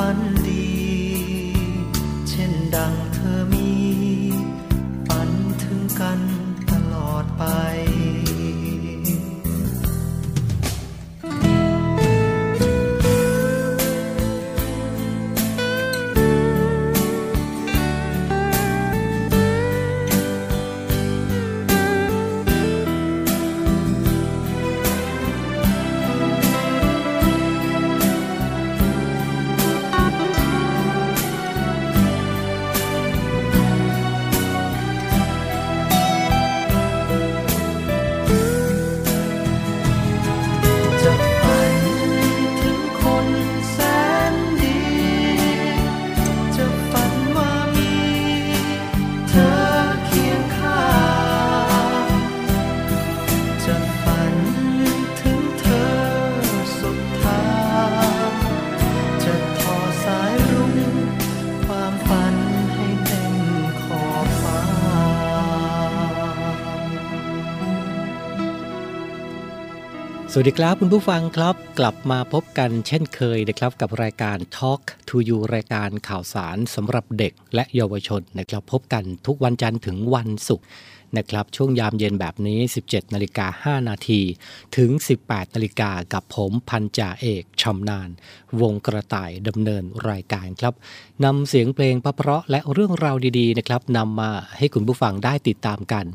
ฝันดี สวัสดีครับคุณผู้ฟังครับ กลับมาพบกันเช่นเคยนะครับกับรายการ Talk to You รายการข่าวสารสำหรับเด็กและเยาวชนนะครับพบกันทุกวันจันทร์ถึงวันศุกร์ นะครับช่วงยามเย็นแบบนี้ 17นาฬิกา5นาทีถึง 18นาฬิกากับผมพันจ่าเอกชำนาญวงกระต่ายดำเนินรายการครับนำเสียงเพลงเพราะและเรื่องราวดีๆนะครับนำมาให้คุณผู้ฟังได้ติดตามกัน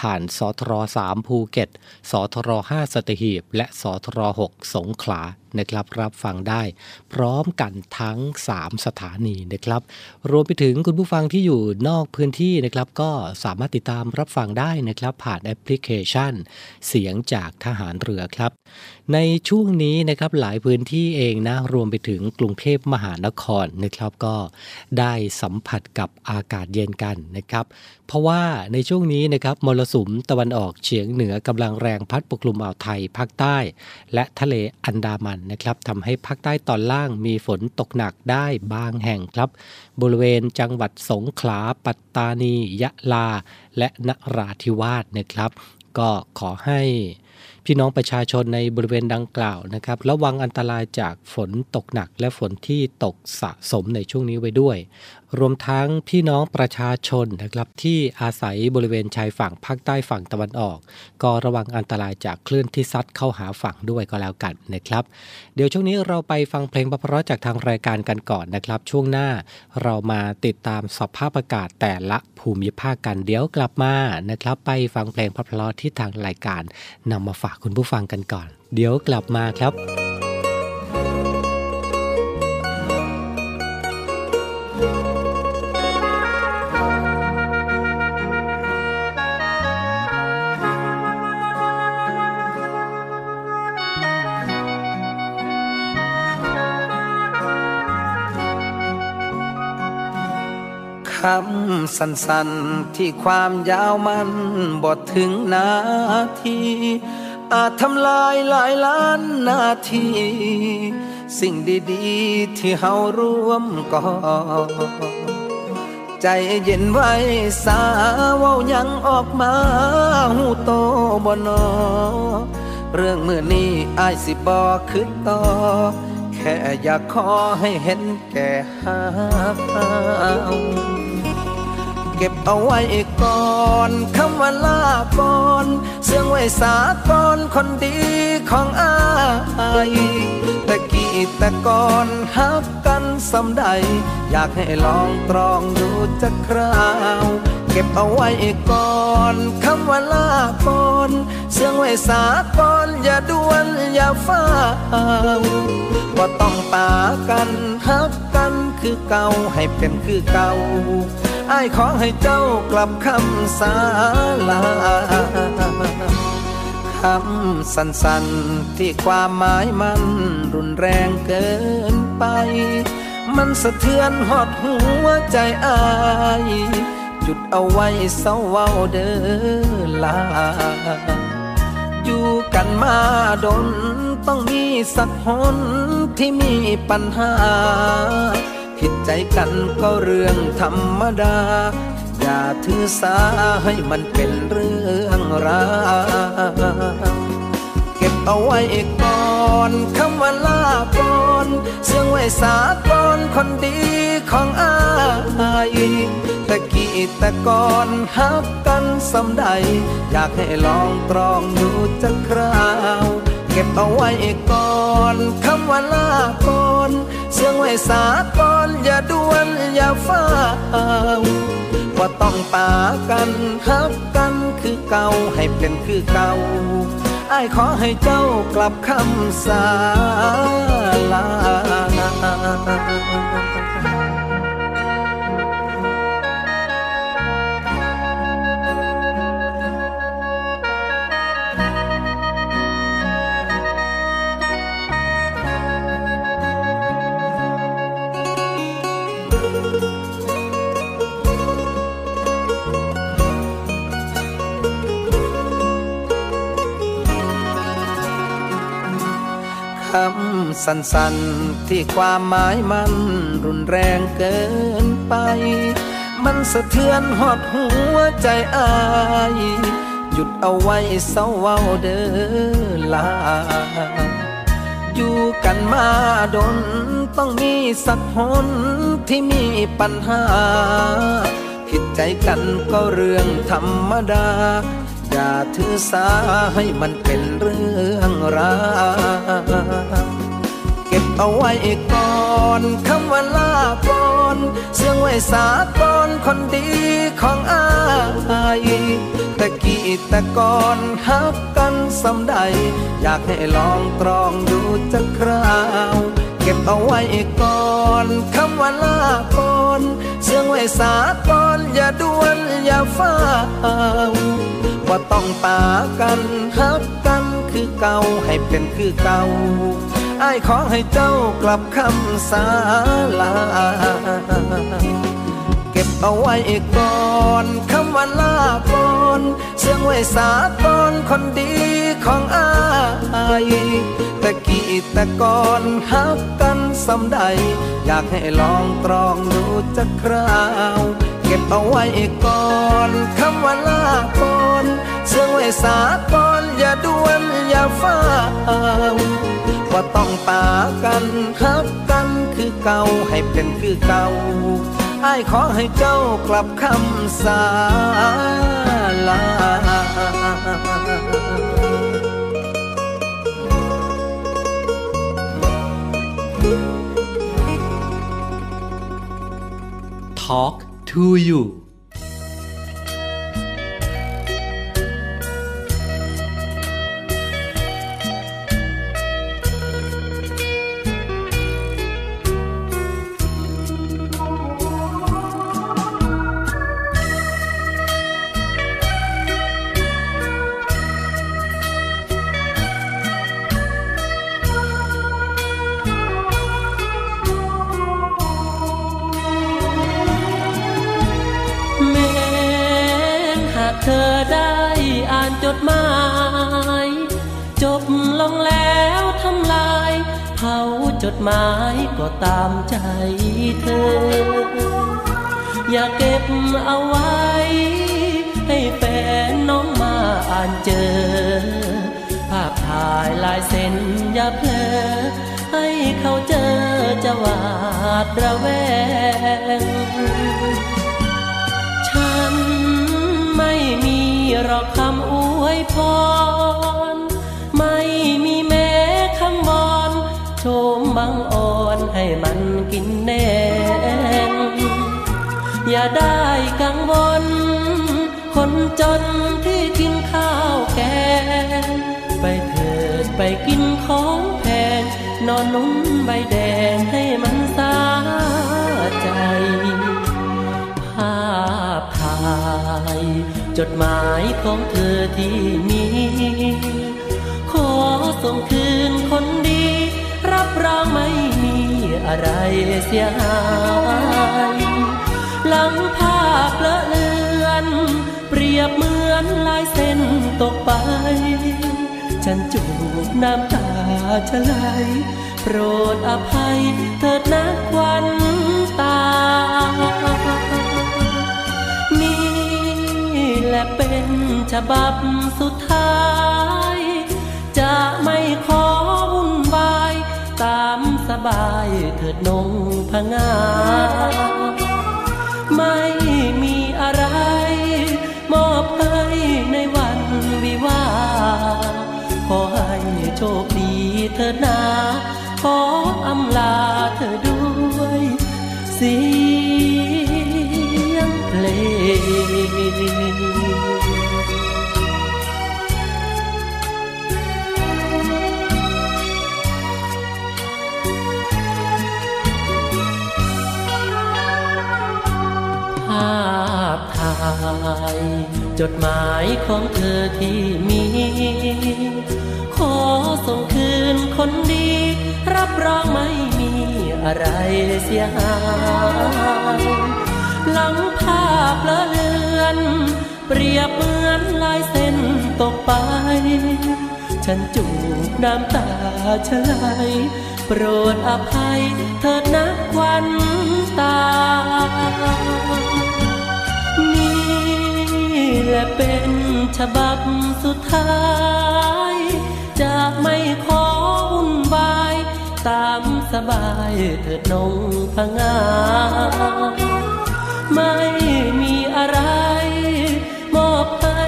ผ่านสทร3ภูเก็ตสทร5สตหีบ และสทร6สงขลา นะครับรับฟังได้ พร้อมกันทั้ง 3 สถานีนะครับ รวมไปถึงคุณผู้ฟังที่อยู่นอกพื้นที่นะครับ ก็สามารถติดตามรับฟังได้นะครับ ผ่านแอปพลิเคชัน เสียงจากทหารเรือครับ ในช่วงนี้นะครับหลายพื้นที่เองนะรวมไปถึงกรุงเทพมหานครนะครับก็ได้สัมผัสกับอากาศเย็นกันนะครับเพราะว่าในช่วงนี้นะครับมรสุมตะวันออกเฉียงเหนือกำลังแรงพัดปกคลุมอ่าวไทยภาคใต้ และทะเลอันดามันนะครับทำให้ภาคใต้ตอนล่างมีฝนตกหนักได้บางแห่งครับ บริเวณจังหวัดสงขลาปัตตานี ยะลา และนราธิวาสนะครับ ก็ขอให้พี่น้องประชาชนในบริเวณดังกล่าวนะครับ ระวังอันตรายจากฝนตกหนักและฝนที่ตกสะสมในช่วงนี้ไว้ด้วย รวมทั้งพี่น้องประชาชนนะครับที่อาศัยบริเวณชายฝั่งภาคใต้ฝั่งตะวันออก ก็ระวังอันตรายจากคลื่นที่ซัดเข้าหาฝั่งด้วยก็แล้วกันนะครับ เดี๋ยวช่วงนี้เราไปฟังเพลงเพราะจากทางรายการกันก่อนนะครับ ช่วงหน้าเรามาติดตามสภาพอากาศแต่ละภูมิภาคกันเดี๋ยวกลับมานะครับ ไปฟังเพลงเพราะที่ทางรายการนำมาฝากคุณผู้ฟังกันก่อน เดี๋ยวกลับมาครับำสั้นๆ ที่ความยาวมันบทถึงนาที อาจทำลายหลายล้านนาที สิ่งดีๆ ที่เฮาร่วมก่อใจเย็นไว้สาเว้ายังออกมาหูโตบนอ เรื่องมือนี้อายสิบอคือต่อแค่อยากขอให้เห็นแก่หาเอาเก็บเอาไว้ก่อนคำว่าลาก่อนเสื่องไว้สาก่อนคนดีของอายตะกี้ต่ก่อนฮักกันสำใด อยากให้ลองตรองดูจักคราว เก็บเอาไว้ก่อนคำว่าลาก่อนเสื่องไว้สาก่อนอย่าด่วนอย่าฟ้าวบ่ต้องปากันฮักกันคือเก่าให้เป็นคือเก่า อ้ายขอให้เจ้ากลับคำสาลาคำสั้นๆที่ความหมายมันรุนแรงเกินไป มันสะเทือนหอดหัวใจอายหยุดเอาไว้เศร้าเว้าเด้อลา อยู่กันมาดนต้องมีสักหนที่มีปัญหา ผิดใจกันก็เรื่องธรรมดา อย่าถือสาให้มันเป็นเรื่องราวเก็บเอาไว้ก่อนคำว่าลาก่อนเสื่องไว้สาก่อนคนดีของอายตะกี้แต่ก่อนฮักกันสำใด อยากให้ลองตรองดูจักคราว เก็บเอาไว้ก่อนคำว่าลาก่อน เสื่องไว้สาก่อนอย่าด่วนอย่าฟ้าวว่าต้องปากันฮักกันคือเก่าให้เป็นคือเก่าอ้ายขอให้เจ้ากลับคำสาลา สั้นๆ ที่ความหมายมันรุนแรงเกินไป มันสะเทือนหอดหัวใจอาย หยุดเอาไว้เศร้าเว้าเดอลา อยู่กันมาดนต้องมีสักหนที่มีปัญหา ผิดใจกันก็เรื่องธรรมดาอย่าถือสาให้มันเป็นเรื่องราว เอาไว้ก่อนคำว่าลาก่อนเสียงไว้สาก่อนคนดีของอายตะกี้แต่ก่อนฮักกันสำใด อยากให้ลองตรองดูจักคราว เก็บเอาไว้ก่อนคำว่าลาก่อนเสียงไว้สาก่อนอย่าด่วนอย่าฟ้าวว่าต้องปากันฮักกันคือเก่าให้เป็นคือเก่า อ้ายขอให้เจ้ากลับคำสาลา เก็บเอาไว้ก่อนคำว่าลาก่อนเสียงไว้สาก่อนคนดีของอายแต่กี้แต่ก่อนฮักกันสำใด อยากให้ลองตรองดูจักคราว เก็บเอาไว้ก่อนคำว่าลาก่อน เสียงไว้สาก่อนอย่าด่วนอย่าฟ้าวว่าต้องปากันฮักกันคือเก่าให้เป็นคือเก่าอ้ายขอให้เจ้ากลับคำสาลา Talk to you จดหมายก็ตามใจเธอ อย่าเก็บเอาไว้ ให้แฟนน้องมาอ่านเจอ ภาพถ่ายลายเซ็นอย่าเพลอให้เขาเจอจะหวาดระแวง ฉันไม่มีหรอกคำอวยพร มบังอ่อนให้มันกินแน่งอย่าได้กังวล คนจนที่กินข้าวแกง ไปเถิดไปกินของแพง นอนนุ่มใบแดงให้มันสาใจ ภาพถ่าย จดหมายของเธอที่มี ขอส่งคืน อะไรเสียหายหลังภาพเลอะเลือน เปรียบเหมือนลายเส้นตกไป ฉันจูบน้ำตาจะไหลโปรดอภัยเถิดนักวันตา นี่แหละเป็นฉบับสุดท้าย บายเถิดนงพงา ไม่มีอะไรมอบให้ในวันวิวาขอให้โชคดีเถิดนา ขออำลาเธอด้วยเสียงเพลงายจดหมายของเธอที่มี ขอส่งคืนคนดี รับรองไม่มีอะไรเสียหายหลังภาพละเลือน เปรียบเหมือนลายเส้นตกไป ฉันจูบน้ำตาชะไหลโปรดอภัยเถิดนักวันตา และเป็นฉบับสุดท้าย จะไม่ขอวุ่นวาย ตามสบายเถิดนงพงา ไม่มีอะไร มอบให้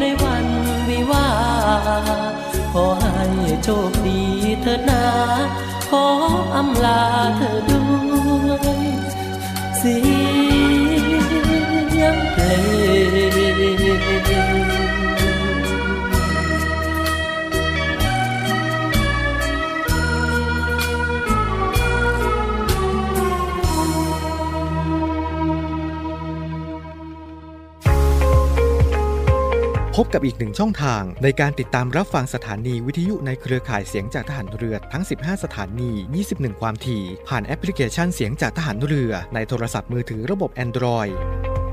ในวันวิวา ขอให้โชคดีเถิดนา ขออำลาเธอด้วยเสียงเพลงพบกับอีกหนึ่งช่องทางในการติดตามรับฟังสถานีวิทยุในเครือข่ายเสียงจากทหารเรือทั้ง 15 สถานี 21 ความถี่ ผ่านแอปพลิเคชันเสียงจากทหารเรือในโทรศัพท์มือถือระบบ Android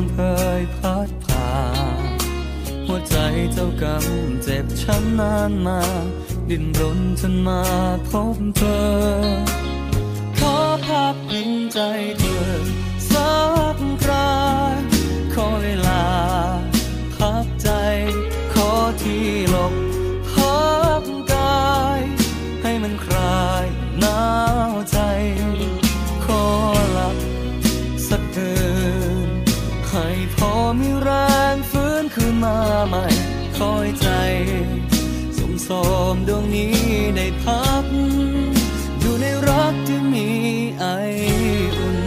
างเพยพัดผ่านหัวใจเจ้ากรรมเจ็บช้ำนานมา ดิ้นรนจนมาพบเธอ ขอพักพินใจเธอสักคราขอเวลา สมดวงนี้ได้พัก อยู่ในรักที่มีไออุ่น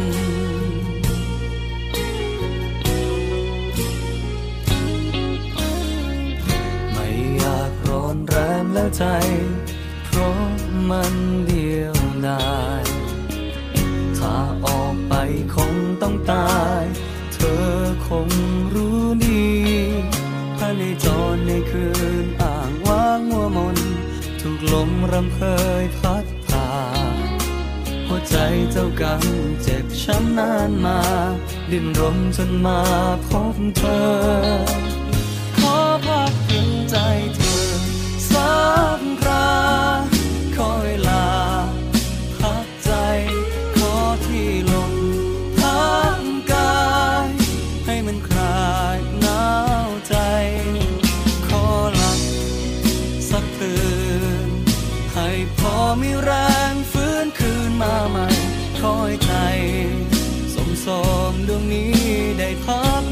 ไม่อยากร้อนแรงแล้วใจ เพราะมันเดียวดายถ้าออกไปคงต้องตาย เธอคงรู้ดีภาในจรในคืน รำเคยพัดผ่านหัวใจเจ้ากังเจ็บช้ำนานมา ดิ้นรนจนมาพบเธอ ขอพักถึงใจเธอสักครา ไ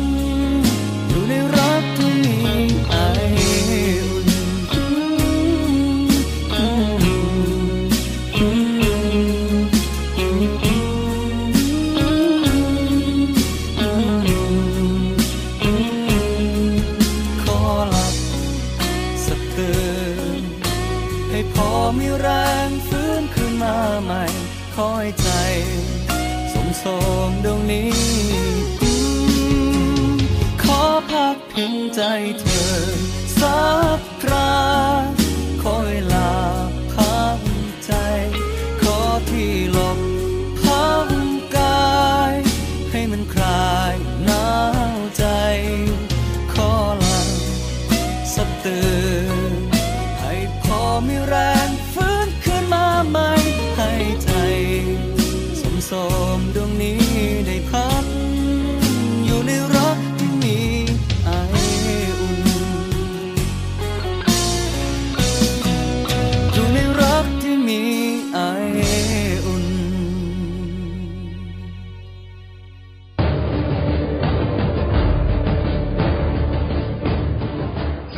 ใจเธอสักคราคอยลา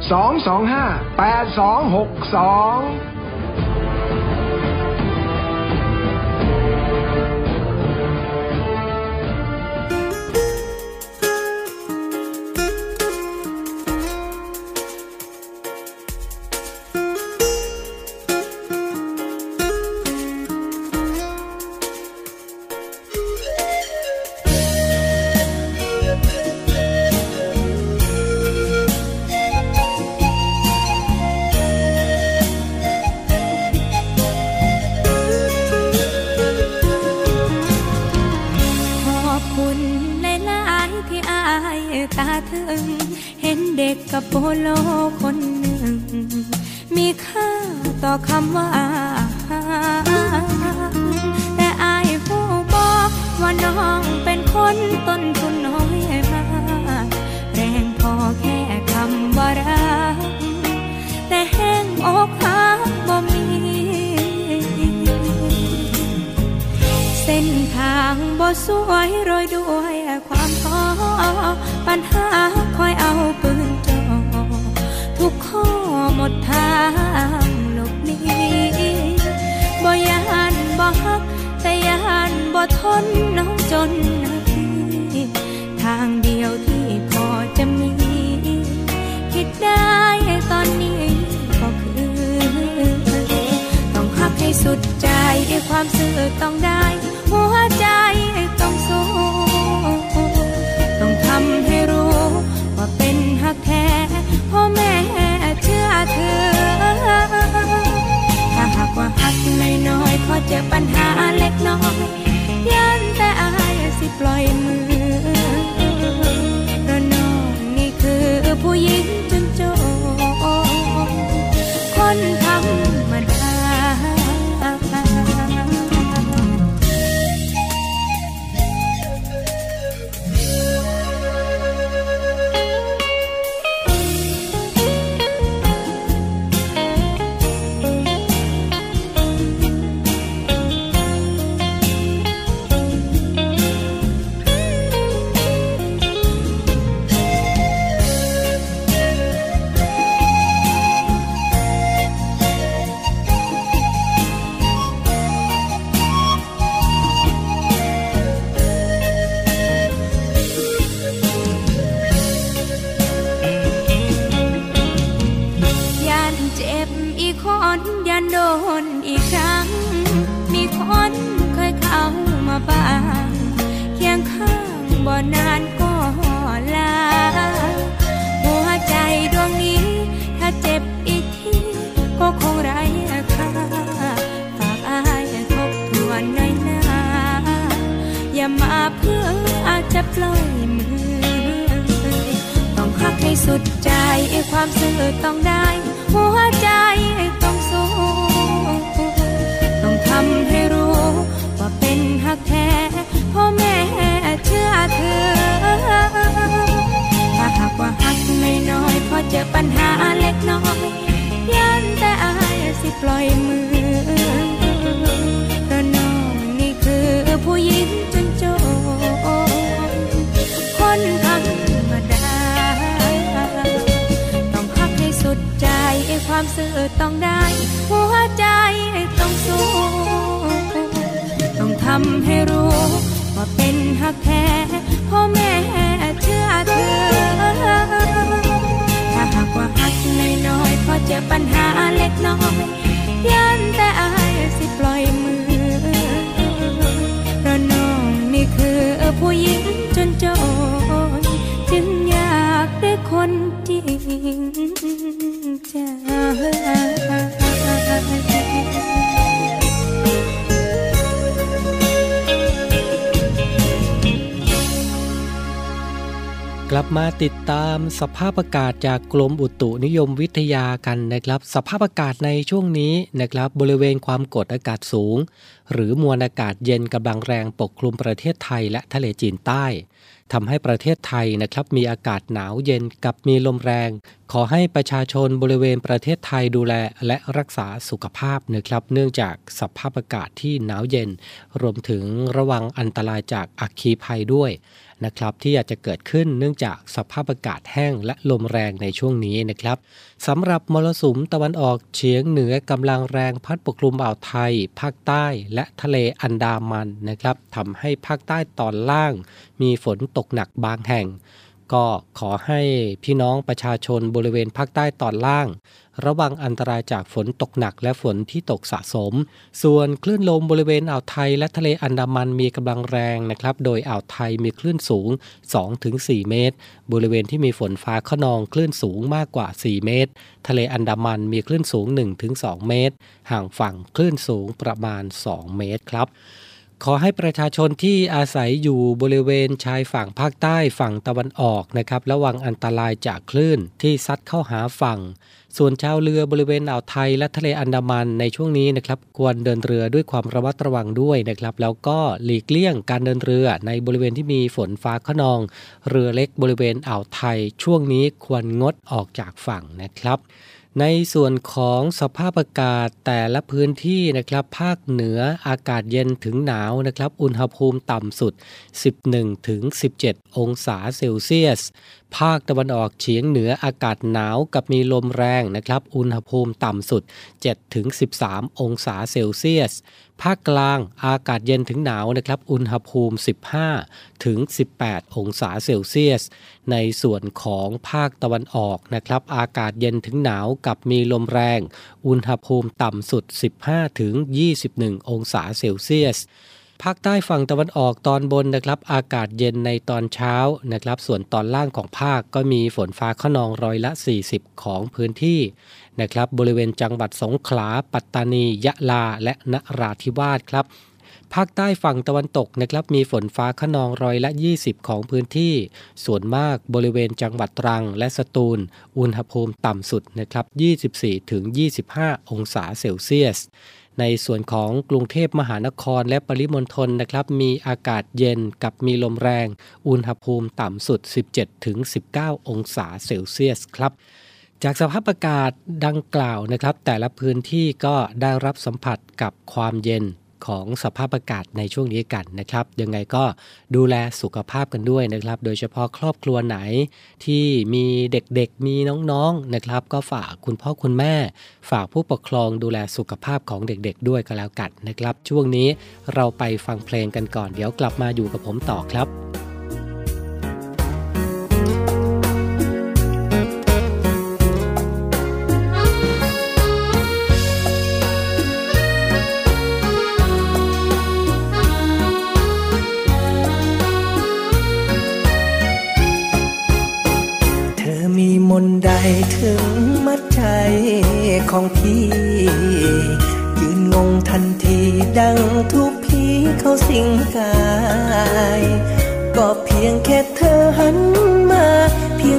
225 8262 ตาถึง เห็นเด็กกับโปโลคนหนึ่ง มีค่าต่อคำว่าแต่อายผู้บอกว่าน้องเป็นคนต้นทุนน้อยมากแรงพอแค่คำว่ารักแต่แห้งอกหักบ่มีเส้นทางบ่สวยโรยด้วยความท้อ ปัญหาคอยเอาปืนจ่อทุกข้อหมดทางหลบหนีบ่ยานบ่ฮักแต่ยานบ่ทนน้องจนนาทีทางเดียวที่พอจะมี คิดได้ตอนนี้ก็คือ ต้องฮักให้สุดใจความซื่อต้องได้ หัวใจ พ่อแม่เชื่อเธอ ถ้าหากว่าหักน้อยๆขอเจอปัญหาเล็กน้อยยันแต่อายสิปล่อยมือเพราะน้องนี่คือผู้หญิงจนโจรคน กลับมาติดตามสภาพอากาศจากกรมอุตุนิยมวิทยากันนะครับ สภาพอากาศในช่วงนี้นะครับ บริเวณความกดอากาศสูง หรือมวลอากาศเย็นกำลังแรงปกคลุมประเทศไทยและทะเลจีนใต้ทำให้ประเทศไทยนะครับมีอากาศหนาวเย็นกับมีลมแรง ขอให้ประชาชนบริเวณประเทศไทยดูแลและรักษาสุขภาพนะครับ เนื่องจากสภาพอากาศที่หนาวเย็น รวมถึงระวังอันตรายจากอัคคีภัยด้วยนะครับที่อาจจะเกิดขึ้นเนื่องจากสภาพอากาศแห้งและลมแรงในช่วงนี้นะครับสำหรับมรสุมตะวันออกเฉียงเหนือกำลังแรงพัดปกคลุมอ่าวไทย ภาคใต้และทะเลอันดามันนะครับทำให้ภาคใต้ตอนล่าง มีฝนตกหนักบางแห่ง ก็ขอให้พี่น้องประชาชนบริเวณภาคใต้ตอนล่าง ระวังอันตรายจากฝนตกหนักและฝนที่ตกสะสม ส่วนคลื่นลมบริเวณอ่าวไทยและทะเลอันดามันมีกำลังแรงนะครับ โดยอ่าวไทยมีคลื่นสูง 2-4 เมตร บริเวณที่มีฝนฟ้าขนองคลื่นสูงมากกว่า 4 เมตร ทะเลอันดามันมีคลื่นสูง 1-2 เมตร ห่างฝั่งคลื่นสูงประมาณ 2 เมตรครับ ขอให้ประชาชนที่อาศัยอยู่บริเวณชายฝั่งภาคใต้ฝั่งตะวันออกนะครับ ระวังอันตรายจากคลื่นที่ซัดเข้าหาฝั่ง ส่วนชาวเรือบริเวณอ่าวไทยและทะเลอันดามันในช่วงนี้นะครับ ควรเดินเรือด้วยความระมัดระวังด้วยนะครับ แล้วก็หลีกเลี่ยงการเดินเรือในบริเวณที่มีฝนฟ้าขนอง เรือเล็กบริเวณอ่าวไทย ช่วงนี้ควรงดออกจากฝั่งนะครับ ในส่วนของสภาพอากาศแต่ละพื้นที่นะครับภาคเหนืออากาศเย็นถึงหนาวนะครับ อุณหภูมิต่ำสุด 11ถึง17 องศาเซลเซียส ภาคตะวันออกเฉียงเหนืออากาศหนาวกับมีลมแรงนะครับ อุณหภูมิต่ำสุด 7-13 องศาเซลเซียส ภาคกลางอากาศเย็นถึงหนาวนะครับ อุณหภูมิ 15 ถึง 18 องศาเซลเซียส ในส่วนของภาคตะวันออกนะครับ อากาศเย็นถึงหนาวกับมีลมแรง อุณหภูมิต่ำสุด 15 ถึง 21 องศาเซลเซียส ภาคใต้ฝั่งตะวันออกตอนบนนะครับ อากาศเย็นในตอนเช้านะครับ ส่วนตอนล่างของภาคก็มีฝนฟ้าขนองร้อยละ 40 ของพื้นที่นะครับ บริเวณจังหวัดสงขลา ปัตตานี ยะลา และนราธิวาสครับ ภาคใต้ฝั่งตะวันตกนะครับ มีฝนฟ้าขนองร้อยละ 20 ของพื้นที่ ส่วนมากบริเวณจังหวัดตรังและสตูล อุณหภูมิต่ำสุดนะครับ 24-25 องศาเซลเซียส ในส่วนของกรุงเทพมหานครและปริมณฑลนะครับมีอากาศเย็นกับมีลมแรง อุณหภูมิต่ำสุด 17-19 องศาเซลเซียสครับจากสภาพอากาศดังกล่าวนะครับ แต่ละพื้นที่ก็ได้รับสัมผัสกับความเย็น ของสภาพอากาศในช่วงนี้กันนะครับ ยังไงก็ดูแลสุขภาพกันด้วยนะครับ โดยเฉพาะครอบครัวไหนที่มีเด็กๆ มีน้องๆนะครับ ก็ฝากคุณพ่อคุณแม่ ฝากผู้ปกครองดูแลสุขภาพของเด็กๆ ด้วยก็แล้วกันนะครับ ช่วงนี้เราไปฟังเพลงกันก่อน เดี๋ยวกลับมาอยู่กับผมต่อครับ นใดถึงมัดใจของพี่ ยืนงงทันทีดังทุกพีเขาสิงกาย ก็เพียงแค่เธอหันมาเพี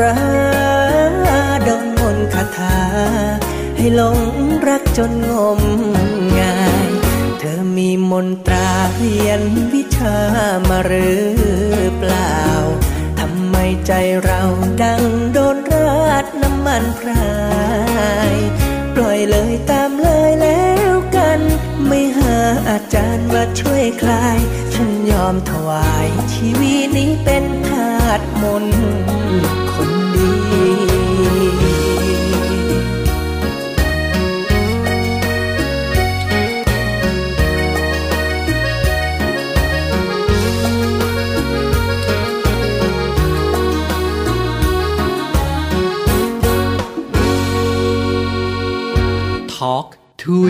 ราดองมนคาถา ให้หลงรักจนงมงาย เธอมีมนตราเรียนวิชามาหรือเปล่า ทำไมใจเราดังโดนราดน้ำมันพรายปล่อยเลยตามเลยแล้วกัน ไม่หาอาจารย์มาช่วยคลาย ฉันยอมถวายชีวิตนี้เป็น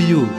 you.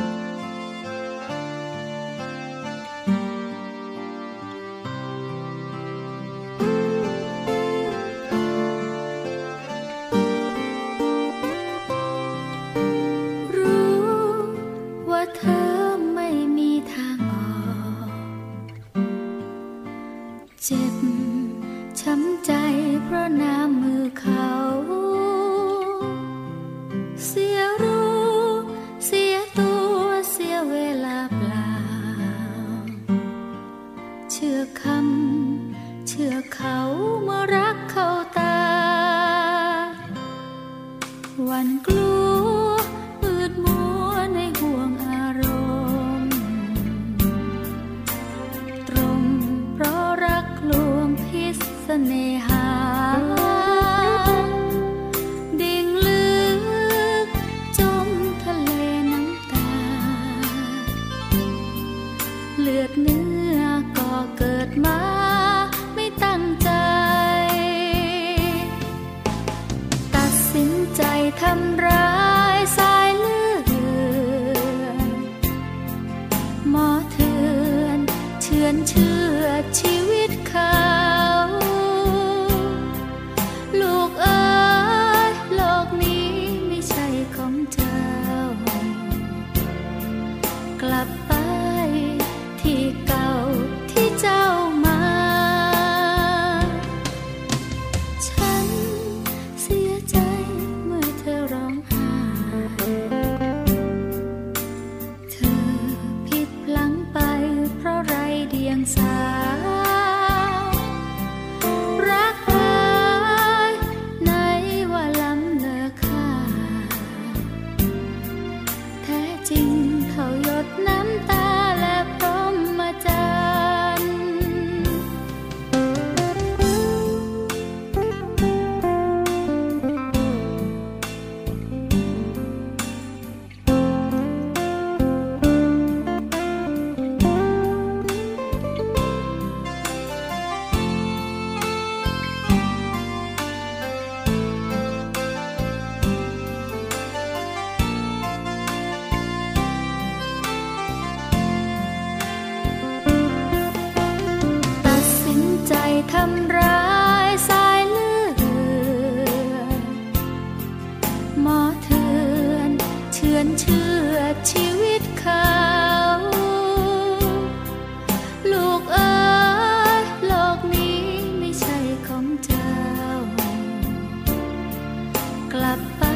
apa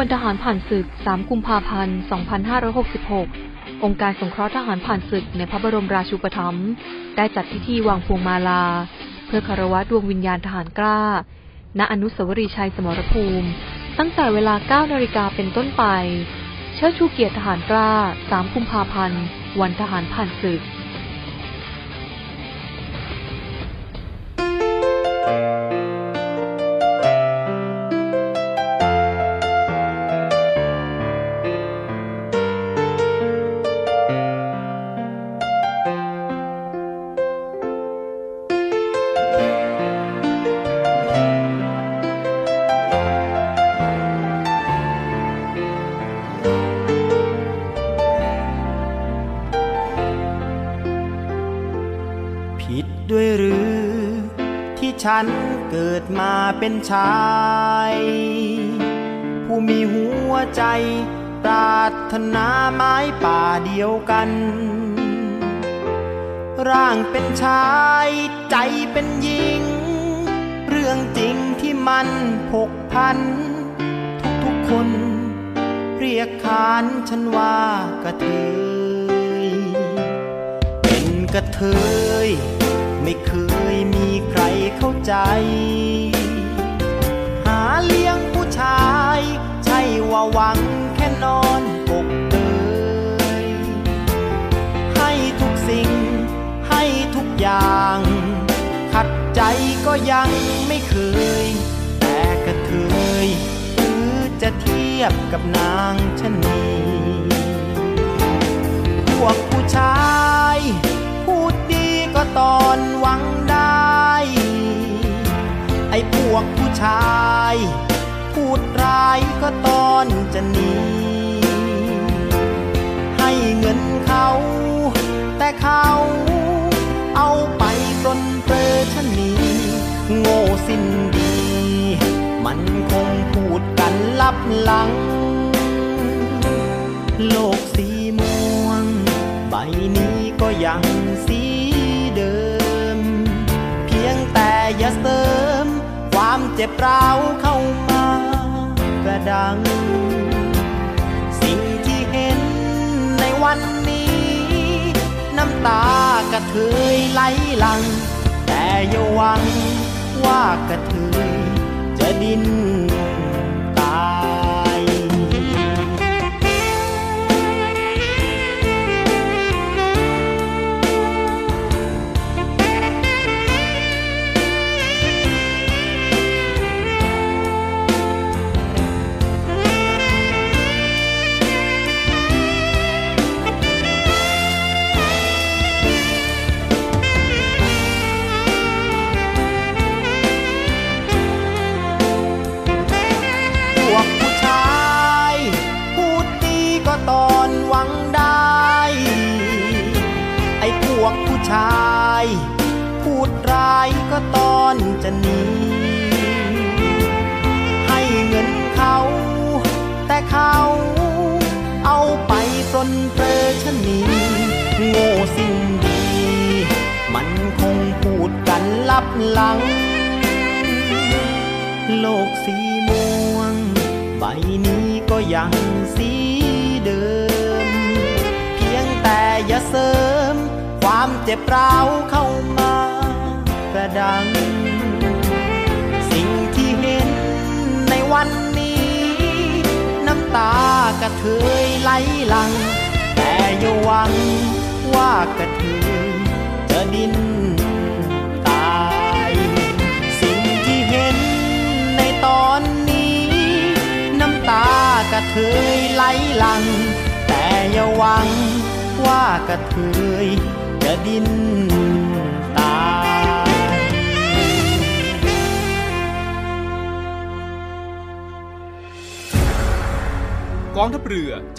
วันทหารผ่านศึก 3 กุมภาพันธ์ 2566 องค์การสงเคราะห์ทหารผ่านศึกในพระบรมราชูปถัมภ์ได้จัดพิธีวางพวงมาลา เพื่อคารวะดวงวิญญาณทหารกล้า ณ อนุสาวรีย์ชัยสมรภูมิ ตั้งแต่เวลา 9 นาฬิกาเป็นต้นไป เชิดชูเกียรติทหารกล้า 3 กุมภาพันธ์ วันทหารผ่านศึก ดด้วยหรือ ที่ฉันเกิดมาเป็นชาย ผู้มีหัวใจปรารถนาไม้ป่าเดียวกัน ร่างเป็นชายใจเป็นหญิง เรื่องจริงที่มันผกพัน ทุกๆคน เรียกขานฉันว่ากระเทยเป็นกระเทย เข้าใจ หาเลี้ยงผู้ชาย ใช่ว่าหวังแค่นอนปกเตยให้ทุกสิ่ง ให้ทุกอย่าง ขัดใจก็ยังไม่เคย แต่กระเทยหรือจะเทียบกับนางชะนี พวกผู้ชาย พูดดีก็ตอนหวัง ไอ้พวกผู้ชาย พูดร้ายก็ตอนจะหนี ให้เงินเขา แต่เขาเอาไปปลนเปรอชะนีโง่สิ้นดี มันคงพูดกันลับหลัง โลกสีม่วง ใบนี้ก็ยังสีเดิม เพียงแต่อย่าเสริม ความเจ็บร้าวเข้ามากระดัง สิ่งที่เห็นในวันนี้ น้ำตากระเทยไหลหลัง แต่อย่าหวังว่ากระเทยจะดิ้น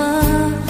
อ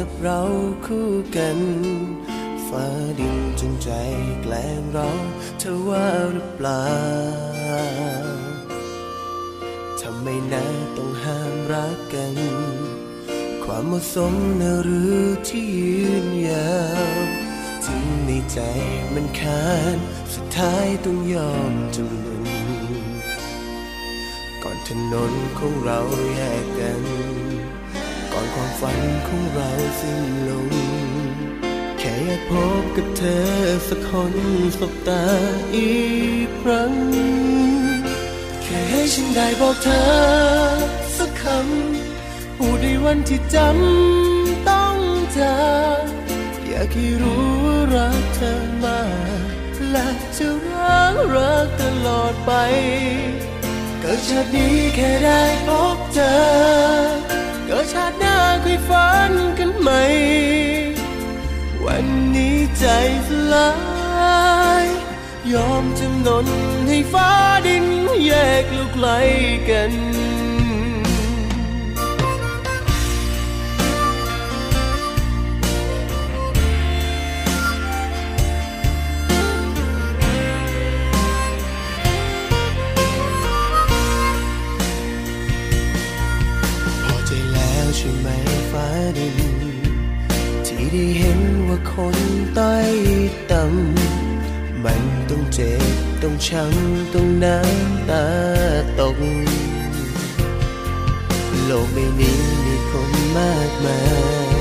จับเราคู่กันฟ้าดินจงใจแกล้งเราเธอว่าหรือเปล่าทำไมนะต้องห้ามรักกัน ความเหมาะสมนะหรือที่ยืนยาวถึงในใจมันคานสุดท้ายต้องยอมจำนนก่อนถนนของเราแยกกัน ก่อนความฝันของเราสิ้นลง แค่อยากพบกับเธอสักคนสบตาอีกครั้ง แค่ให้ฉันได้บอกเธอสักคำพูดในวันที่จำต้องจากอยากให้รู้ว่ารักเธอมากและจะรักรักตลอดไป เกิดชาตินี้แค่ได้พบเธอ เกิดชาติหน้าคุยฝันกันไหม วันนี้ใจสลาย ยอมจำนนให้ฟ้าดินแยกลูกไกลกันำมันต้องเจ็บต้องช้ำต้องน้ำตาตก โลกใบนี้มีคนมากมาย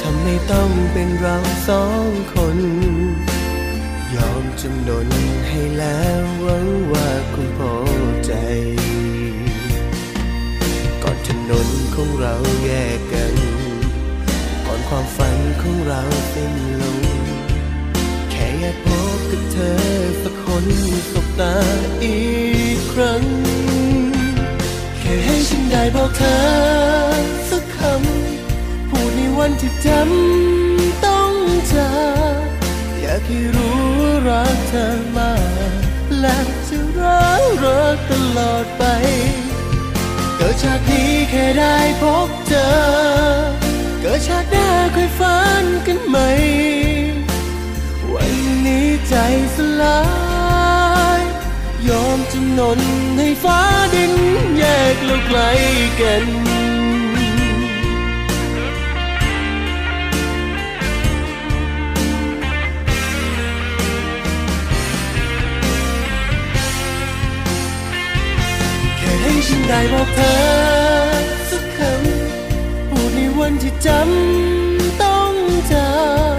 ทำให้ต้องเป็นเราสองคน ยอมจำนนให้แล้วหวังว่าคุณพอใจก่อนถนนของเราแยกกัน ก่อนความฝันของเราสิ้นลง อยากพบกับเธอสักคนสบตาอีกครั้ง แค่ให้ฉันได้บอกเธอสักคำ พูดในวันที่จำต้องจากอยากให้รู้ว่ารักเธอมากและจะรักรักตลอดไป เกิดชาตินี้แค่ได้พบเจอเกิดชาติหน้าค่อยฝันกันไหม ใจสลาย ยอมจำนนให้ฟ้าดินแยกเราไกลกันแค่ให้ฉันได้บอกเธอสักคำพูดในวันที่จำต้องจาก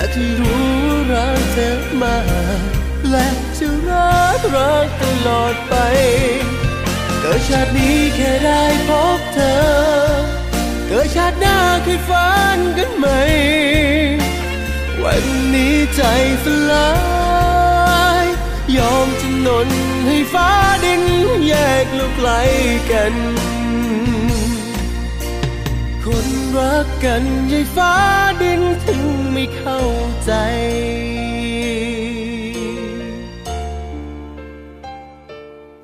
ากให้รู้รักเธอมา และจะรักรักตลอดไป เกิดชาตินี้แค่ได้พบเธอ เกิดชาติหน้าเคยฝันกันไหม วันนี้ใจสลาย ยอมจำนนให้ฟ้าดินแยกลูกไกลกันคนรักกันยายฟ้าดินถึง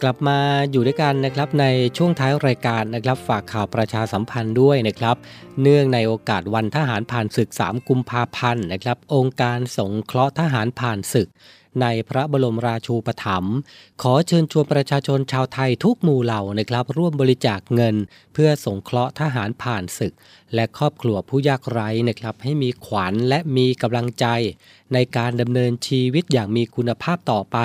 ลับมาอยู่ด้วยกันนะครับในช่วงท้ายรายการนะครับฝากข่าวประชาสัมพันธ์ด้วยนะครับ เนื่องในโอกาสวันทหารผ่านศึก 3 กุมภาพันธ์นะครับ องค์การสงเคราะห์ทหารผ่านศึก ในพระบรมราชูปถัมภ์ขอเชิญชวนประชาชนชาวไทยทุกหมู่เหล่านะครับ ร่วมบริจาคเงิน เพื่อสงเคราะห์ทหารผ่านศึก และครอบครัวผู้ยากไร้นะครับ ให้มีขวัญและมีกำลังใจ ในการดำเนินชีวิตอย่างมีคุณภาพต่อไป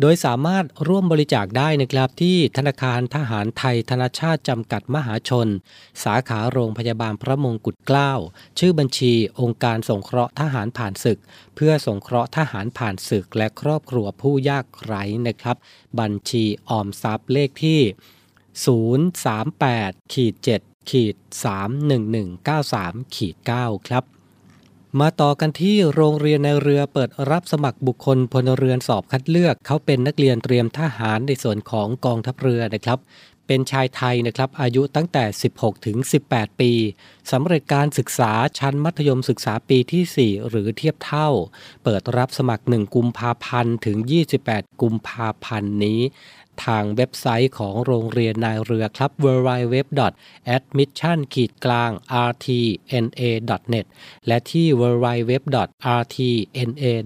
โดยสามารถร่วมบริจาคได้นะครับที่ธนาคารทหารไทยธนาชาติจำกัดมหาชน สาขาโรงพยาบาลพระมงกุฎเกล้า ชื่อบัญชีองค์การสงเคราะห์ทหารผ่านศึก เพื่อสงเคราะห์ทหารผ่านศึกและครอบครัวผู้ยากไร้นะครับ บัญชีออมทรัพย์เลขที่ 038ขีด7ขีด31193ขีด9ครับ มาต่อกันที่โรงเรียนในเรือเปิดรับสมัครบุคคลพลเรือนสอบคัดเลือก เขาเป็นนักเรียนเตรียมทหารในส่วนของกองทัพเรือนะครับ เป็นชายไทยนะครับอายุตั้งแต่ 16 ถึง 18 ปีสำเร็จการศึกษาชั้นมัธยมศึกษาปีที่ 4 หรือเทียบเท่า เปิดรับสมัคร 1 กุมภาพันธ์ถึง 28 กุมภาพันธ์นี้ ทางเว็บไซต์ของโรงเรียนนายเรือครับ w w w admission ขีดกลาง rtna.net และที่ w w w rtna.ac.th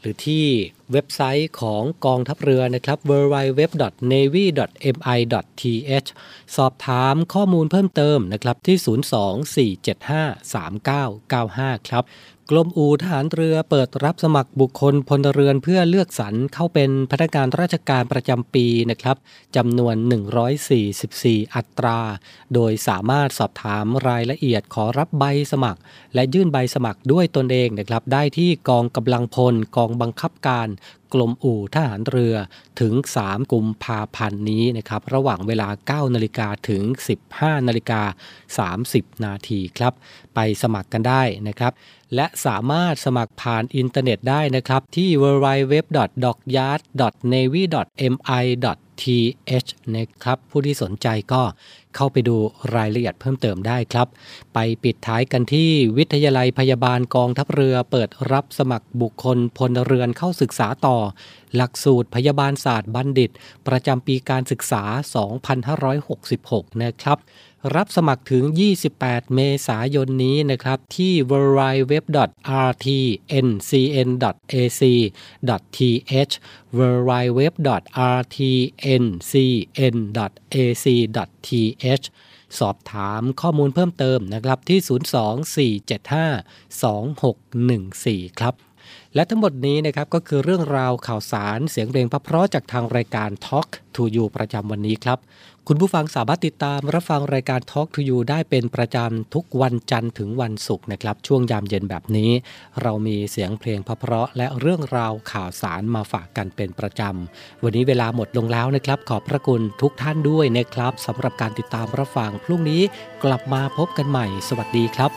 หรือที่เว็บไซต์ของกองทัพเรือนะครับ w w w navy.mi.th สอบถามข้อมูลเพิ่มเติมนะครับที่ 024753995 ครับ กรมอู่ทหารเรือเปิดรับสมัครบุคคลพลเรือนเพื่อเลือกสรรเข้าเป็นพนักงานราชการประจำปีนะครับจำนวน 144 อัตรา โดยสามารถสอบถามรายละเอียดขอรับใบสมัคร และยื่นใบสมัครด้วยตนเองนะครับได้ที่กองกำลังพลกองบังคับการ กรมอู่ทหารเรือถึง 3 กุมภาพันธ์นี้นะครับระหว่างเวลา 9 นาฬิกาถึง 15 นาฬิกา 30 นาทีครับ ไปสมัครกันได้นะครับและสามารถสมัครผ่านอินเทอร์เน็ตได้นะครับที่ www.docyard.navy.mi.th นะครับผู้ที่สนใจก็ เข้าไปดูรายละเอียดเพิ่มเติมได้ครับ ไปปิดท้ายกันที่วิทยาลัยพยาบาลกองทัพเรือเปิดรับสมัครบุคคลพลเรือนเข้าศึกษาต่อ หลักสูตรพยาบาลศาสตร์บัณฑิต ประจำปีการศึกษา 2566 นะครับ รับสมัครถึง 28 เมษายนนี้นะครับ ที่ www.rtncn.ac.th www.rtncn.ac.th สอบถามข้อมูลเพิ่มเติมนะครับที่ 024752614 ครับและทั้งหมดนี้นะครับก็คือเรื่องราวข่าวสารเสียงเพลงเพราะจากทางรายการ Talk to You ประจำวันนี้ครับ คุณผู้ฟังสามารถติดตามรับฟังรายการ Talk to You ได้เป็นประจำทุกวันจันทร์ถึงวันศุกร์นะครับ ช่วงยามเย็นแบบนี้ เรามีเสียงเพลงเพราะๆและเรื่องราวข่าวสารมาฝากกันเป็นประจำ วันนี้เวลาหมดลงแล้วนะครับ ขอบพระคุณทุกท่านด้วยนะครับสำหรับการติดตามรับฟังพรุ่งนี้กลับมาพบกันใหม่ สวัสดีครับ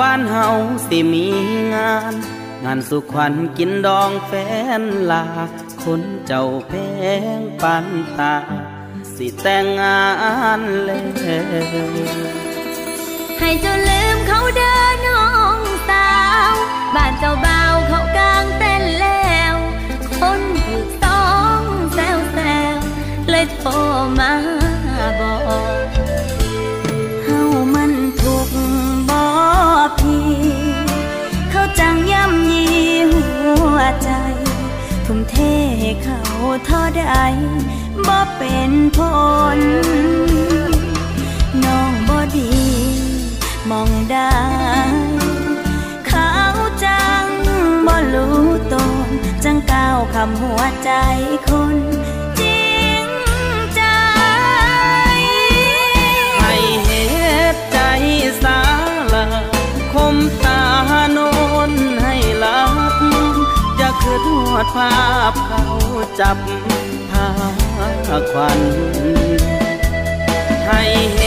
บ้านเฮาสิมีงาน งานสุขวัญกินดองแฟนลา คนเจ้าแพงปานตา สิแต่งงานเลยให้เจ้าลืมเขาเดินน้องสาวบ้านเจ้าบ่าวเขากลางเต้นแล้ว คนถูกสองแซวแซวเลยโทรมาบอกเฮามันถูกบ่ีเขาจังย่ำยีหัวใจ ทุ่มเทให้เขาเท่าใดบ่เป็นผลน้องบ่ดี มองได้เขาจังบ่รู้ตนจังก้าวคำหัวใจคน อย่าคืนหวดภาพเขาจับทาควันให้เห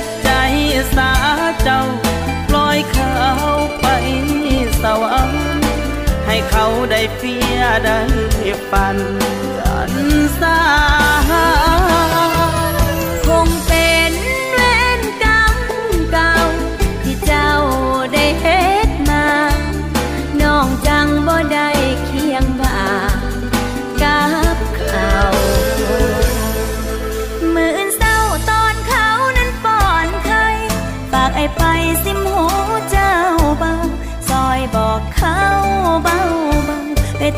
ตุใจสาเจ้าปล่อยเขาไปสวรรค์ให้เขาได้เฟียได้ฝันกันสา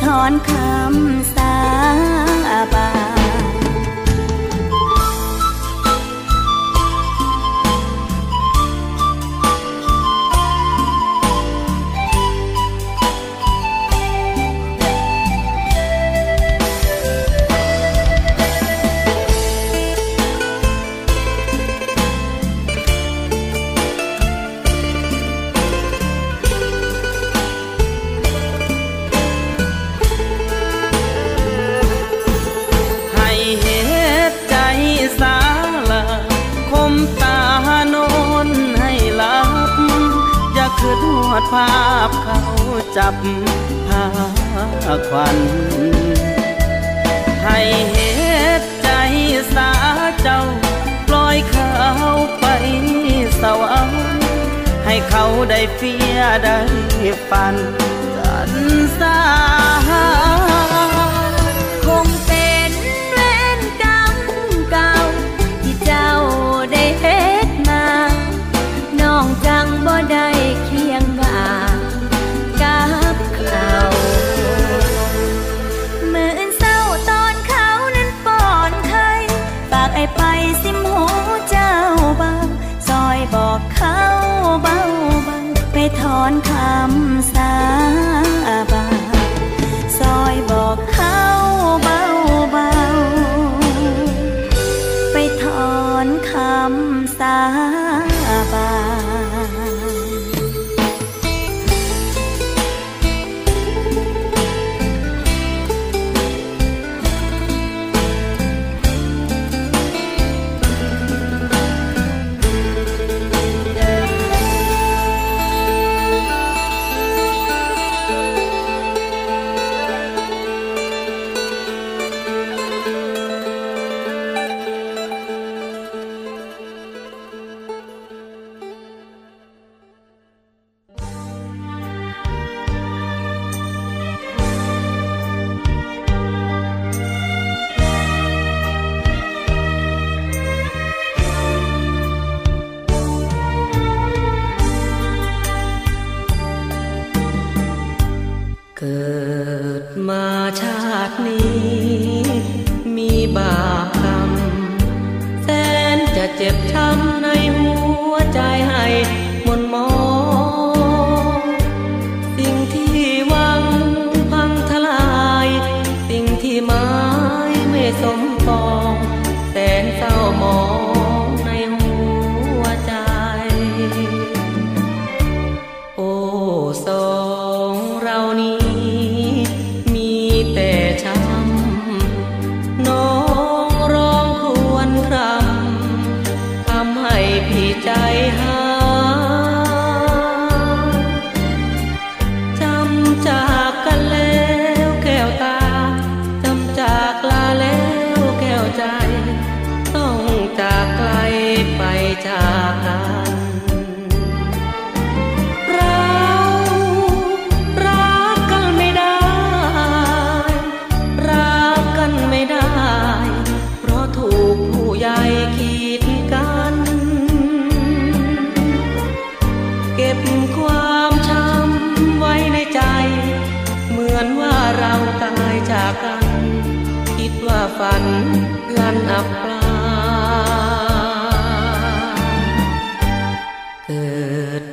อยบอกเขาเบาเบาไปถอนคำ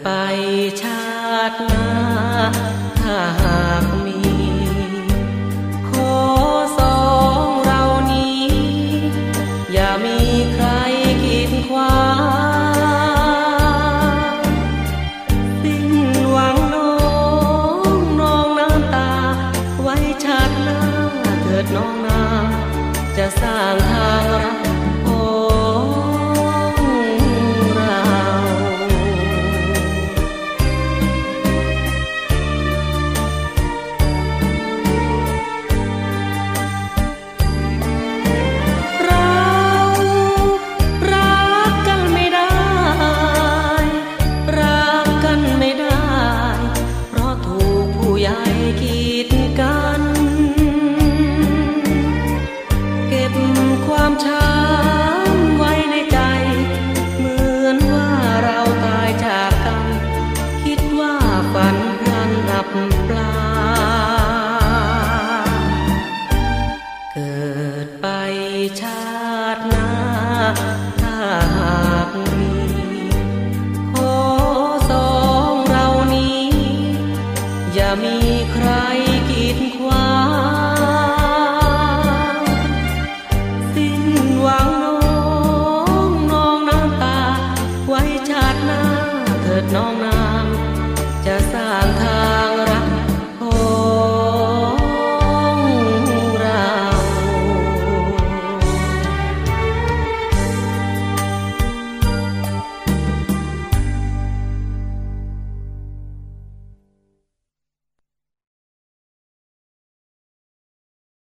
ไปชาติ